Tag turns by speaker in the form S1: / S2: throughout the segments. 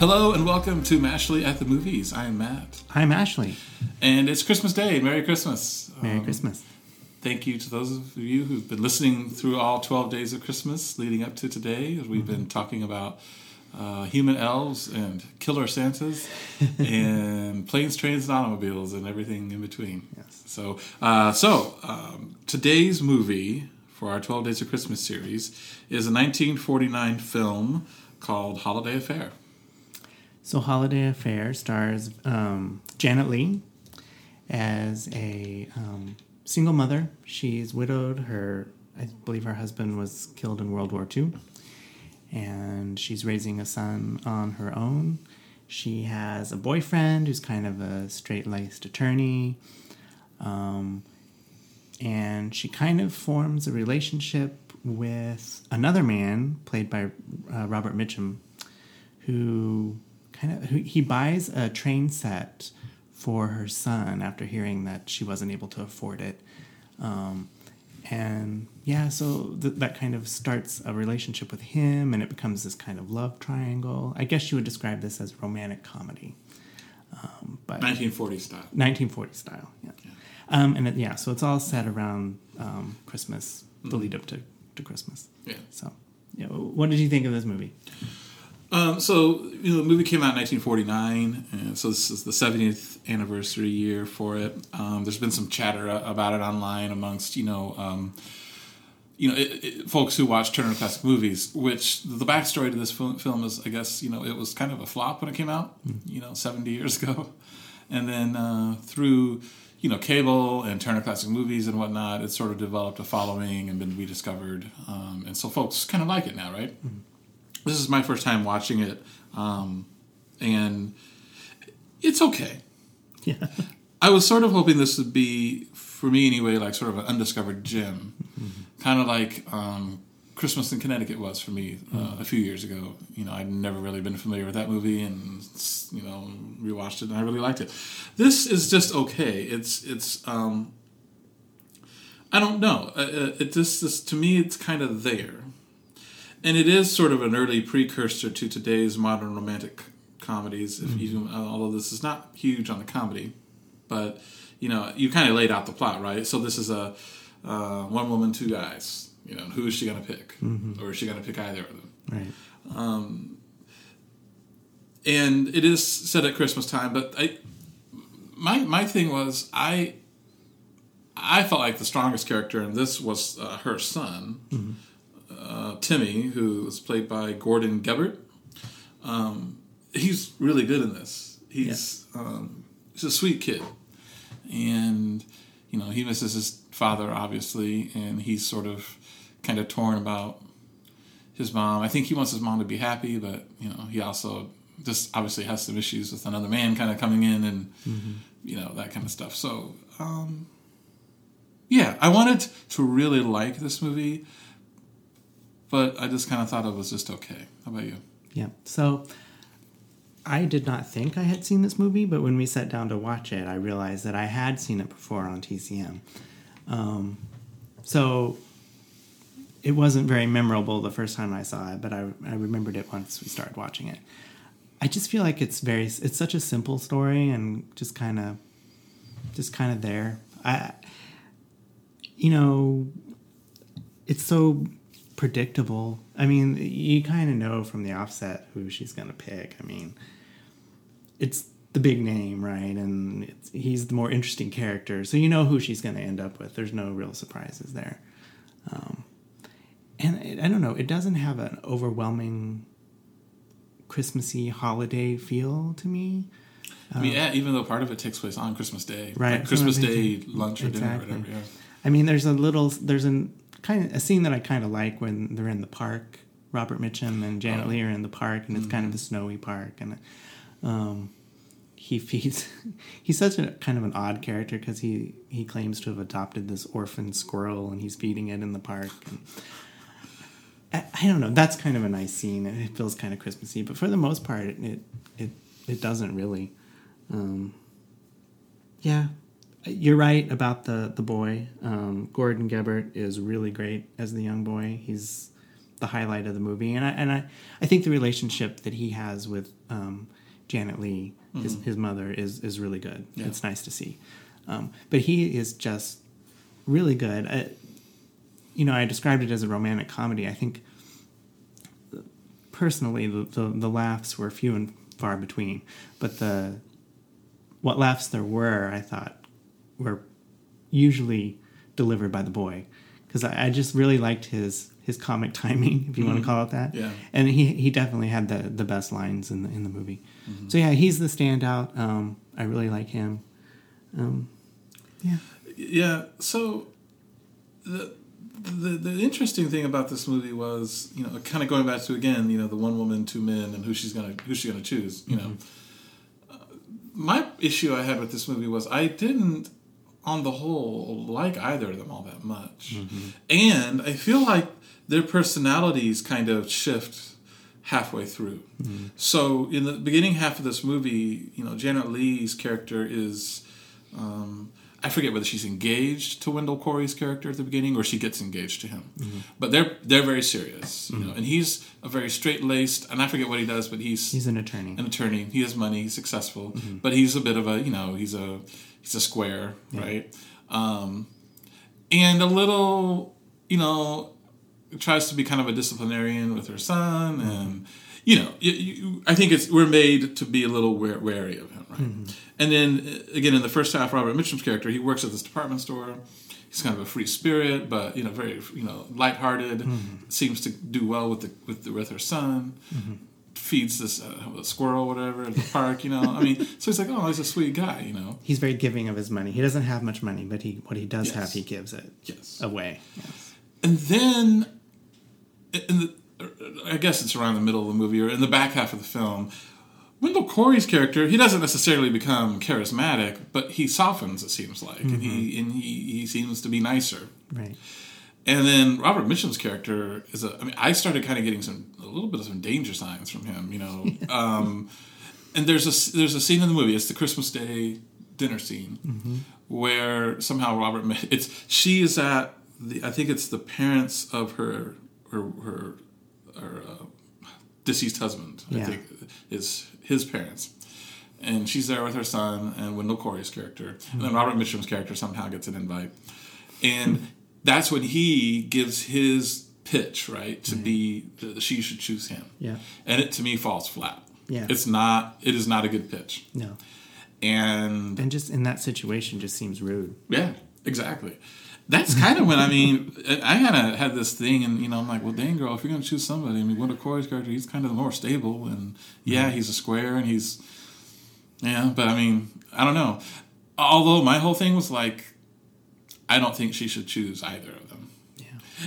S1: Hello and welcome to Mashley at the Movies. I'm Matt.
S2: I'm Ashley.
S1: And it's Christmas Day. Merry Christmas.
S2: Merry
S1: Um,
S2: Christmas.
S1: Thank you to those of you who've been listening through all 12 days of Christmas leading up to today. as We've been talking about uh, human elves and killer Santas and planes, trains, and automobiles and everything in between.
S2: Yes.
S1: So, uh, so um, today's movie for our 12 Days of Christmas series is a 1949 film called Holiday Affair.
S2: So, Holiday Affair stars um, Janet Leigh as a um, single mother. She's widowed. Her, I believe, her husband was killed in World War II, and she's raising a son on her own. She has a boyfriend who's kind of a straight-laced attorney, um, and she kind of forms a relationship with another man played by uh, Robert Mitchum, who kind of he buys a train set for her son after hearing that she wasn't able to afford it. Um, and yeah, so th- that kind of starts a relationship with him, and it becomes this kind of love triangle. I guess you would describe this as romantic comedy, um, but
S1: 1940 style.
S2: 1940 style. Yeah, Um, and it, yeah, so it's all set around um, Christmas, the lead up to, to Christmas.
S1: Yeah.
S2: So, yeah, what did you think of this movie?
S1: Um, so you know, the movie came out in 1949, and so this is the 70th anniversary year for it. Um, there's been some chatter about it online amongst you know, um, you know, it, it, folks who watch Turner Classic Movies. Which the backstory to this film, is, I guess, you know, it was kind of a flop when it came out, you know, 70 years ago, and then uh, through you know cable and Turner Classic Movies and whatnot, it sort of developed a following and been rediscovered, um, and so folks kind of like it now, right? This is my first time watching it, um, and it's okay.
S2: Yeah.
S1: I was sort of hoping this would be, for me anyway, like sort of an undiscovered gem, kind of like um, Christmas in Connecticut was for me uh, a few years ago. You know, I'd never really been familiar with that movie, and you know, rewatched it, and I really liked it. This is just okay. It's it's. Um, I don't know. Uh, uh, it just, just to me, it's kind of there and it is sort of an early precursor to today's modern romantic comedies. If mm-hmm. even uh, although this is not huge on the comedy, but you know, you kind of laid out the plot, right? So this is a uh, one woman, two guys. You know, who is she going to pick, mm-hmm. or is she going to pick either of them?
S2: Right.
S1: Um, and it is set at Christmas time. But I, my my thing was I, I felt like the strongest character in this was uh, her son, mm-hmm. Uh, Timmy, who was played by Gordon Gebert. Um, he's really good in this. He's um, he's a sweet kid, and you know he misses his father obviously, and he's sort of kind of torn about his mom. I think he wants his mom to be happy, but you know, he also just obviously has some issues with another man kind of coming in and you know that kind of stuff. So, um, yeah, I wanted to really like this movie, but I just kind of thought it was just okay. How about you?
S2: Yeah. So I did not think I had seen this movie, but when we sat down to watch it, I realized that I had seen it before on TCM. Um, so it wasn't very memorable the first time I saw it, but I, I remembered it once we started watching it. I just feel like it's very it's such a simple story and just kind of just kind of there. I you know it's so predictable. I mean, you kind of know from the offset who she's going to pick. I mean, it's the big name, right? And it's, he's the more interesting character, so you know who she's going to end up with. There's no real surprises there. Um, and it, I don't know, it doesn't have an overwhelming Christmassy holiday feel to me.
S1: I mean, yeah, even though part of it takes place on Christmas Day,
S2: Right,
S1: Like Christmas
S2: that's what I'm
S1: Day lunch or dinner or whatever. Yeah.
S2: I mean, there's a little, there's an kind of a scene that I kind of like when they're in the park. Robert Mitchum and Janet
S1: Oh.
S2: Leigh are in the park, and it's kind of a snowy park, and um, he feeds. He's such a kind of an odd character because he he claims to have adopted this orphan squirrel, and he's feeding it in the park. And I, I don't know. That's kind of a nice scene, and it feels kind of Christmassy. But for the most part, it it it, it doesn't really. Um, yeah, you're right about the the boy. Um, Gordon Gebert is really great as the young boy. He's the highlight of the movie, and I and I, I think the relationship that he has with um, Janet Leigh, his his mother, is is really good.
S1: Yeah.
S2: It's nice to see, um, but he is just really good. I, you know, I described it as a romantic comedy. I think personally, the, the, the laughs were few and far between, but the what laughs there were, I thought, were usually delivered by the boy, because I, I just really liked his his comic timing, if you want to call it that.
S1: Yeah.
S2: and he he definitely had the the best lines in the in the movie. So yeah, he's the standout. Um, I really like him. Um, yeah.
S1: Yeah. So the, the the interesting thing about this movie was, you know, kind of going back to again, you know, the one woman, two men, and who she's gonna who she's gonna choose. You know, uh, my issue I had with this movie was I didn't, on the whole, like either of them all that much, mm-hmm. and I feel like their personalities kind of shift halfway through. Mm-hmm. So in the beginning half of this movie, you know, Janet Leigh's character is. Um, I forget whether she's engaged to Wendell Corey's character at the beginning or she gets engaged to him. Mm-hmm. But they're they're very serious, you know. And he's a very straight laced, and I forget what he does, but he's,
S2: He's an attorney.
S1: an attorney. He has money. He's successful, but he's a bit of a you know he's a he's a square, right? Um, and a little you know tries to be kind of a disciplinarian with her son, and you know you, you, I think it's we're made to be a little wary of him, right? And then uh, again in the first half, Robert Mitchum's character he works at this department store. He's kind of a free spirit, but you know, very you know, lighthearted. Seems to do well with the with the, with her son feeds this uh, squirrel, whatever, at the park. You know, I mean, so he's like, oh, he's a sweet guy. You know,
S2: He's very giving of his money. He doesn't have much money, but he what he does
S1: Yes.
S2: have, he gives it
S1: yes.
S2: away. Yes.
S1: And then, in the, I guess it's around the middle of the movie or in the back half of the film, Wendell Corey's character he doesn't necessarily become charismatic, but he softens. It seems like, and he and he, he seems to be nicer.
S2: Right.
S1: And then Robert Mitchum's character is a. I mean, I started kind of getting some a little bit of some danger signs from him. You know, um, and there's a there's a scene in the movie. It's the Christmas Day dinner scene where somehow Robert. It's she is at the. I think it's the parents of her her her, her uh, deceased husband. I
S2: Yeah.
S1: think is his parents. And she's there with her son and Wendell Corey's character. And then Robert Mitchum's character somehow gets an invite. And that's when he gives his pitch, right, to be that she should choose him.
S2: Yeah.
S1: And it to me falls flat.
S2: Yeah.
S1: It's not it is not a good pitch.
S2: No.
S1: And
S2: And just in that situation, just seems rude.
S1: yeah, exactly. That's kind of when I mean I kind of had this thing, and you know I'm like, well, dang girl, if you're gonna choose somebody, I mean, Wendell Corey's character, he's kind of more stable, and yeah, he's a square, and he's yeah, but I mean, I don't know. Although my whole thing was like, I don't think she should choose either of them,
S2: Yeah.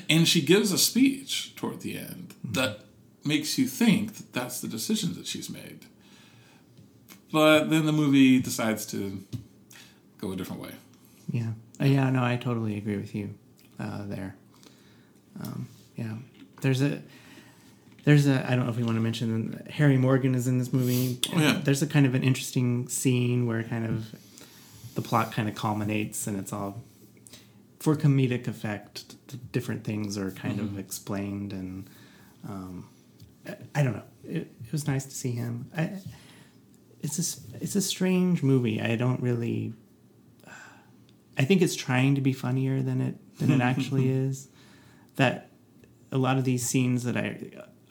S1: and she gives a speech toward the end that makes you think that that's the decision that she's made, but then the movie decides to go a different way.
S2: Yeah. Uh, yeah. No, I totally agree with you uh, there. Um, yeah. There's a. There's a. I don't know if we want to mention Harry Morgan is in this movie.
S1: Oh, yeah.
S2: There's a kind of an interesting scene where kind of the plot kind of culminates and it's all for comedic effect. Different things are kind
S1: Mm-hmm.
S2: of explained and um, I, I don't know. It, it was nice to see him. I, it's a it's a strange movie. I don't really. I think it's trying to be funnier than it than it actually is. That a lot of these scenes that I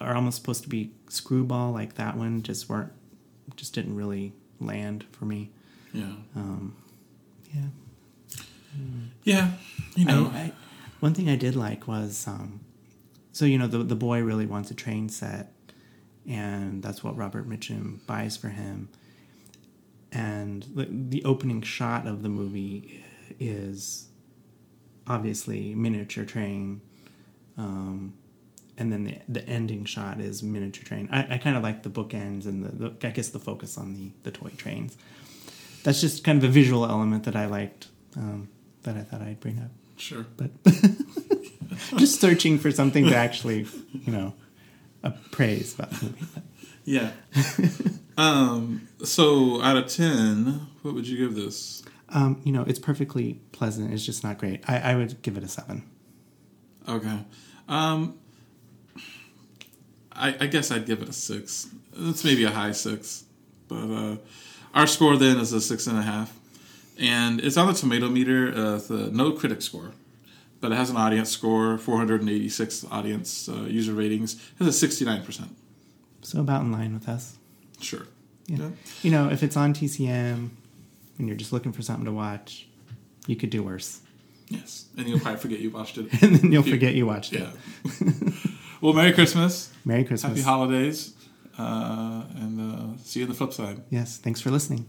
S2: are almost supposed to be screwball, like that one, just weren't, just didn't really land for me.
S1: Yeah.
S2: Um, yeah.
S1: Yeah, you know.
S2: I, I, one thing I did like was, um, so you know, the the boy really wants a train set, and that's what Robert Mitchum buys for him. And the, the opening shot of the movie is obviously miniature train, um, and then the the ending shot is miniature train. I, I kind of like the bookends and the, the I guess the focus on the the toy trains. That's just kind of a visual element that I liked. Um, that I thought I'd bring up
S1: sure.
S2: but just searching for something to actually, you know, appraise about the movie.
S1: Yeah. um. So, out of ten, what would you give this?
S2: Um, you know, it's perfectly pleasant. It's just not great. I, I would give it a seven.
S1: Okay. Um. I, I guess I'd give it a six. It's maybe a high six, but uh, our score then is a six and a half, and it's on the tomato meter. Uh, the no critic score, but it has an audience score, 486 audience uh, user ratings, has a 69 percent.
S2: So about in line with us.
S1: Sure.
S2: Yeah.
S1: Yeah.
S2: You know, if it's on TCM and you're just looking for something to watch, you could do worse.
S1: Yes, and you'll probably forget you watched it.
S2: And then you'll forget you watched it.
S1: Yeah. well, Merry Christmas,
S2: Merry Christmas.
S1: Happy Holidays, uh, and uh, see you on the flip side.
S2: Yes, thanks for listening.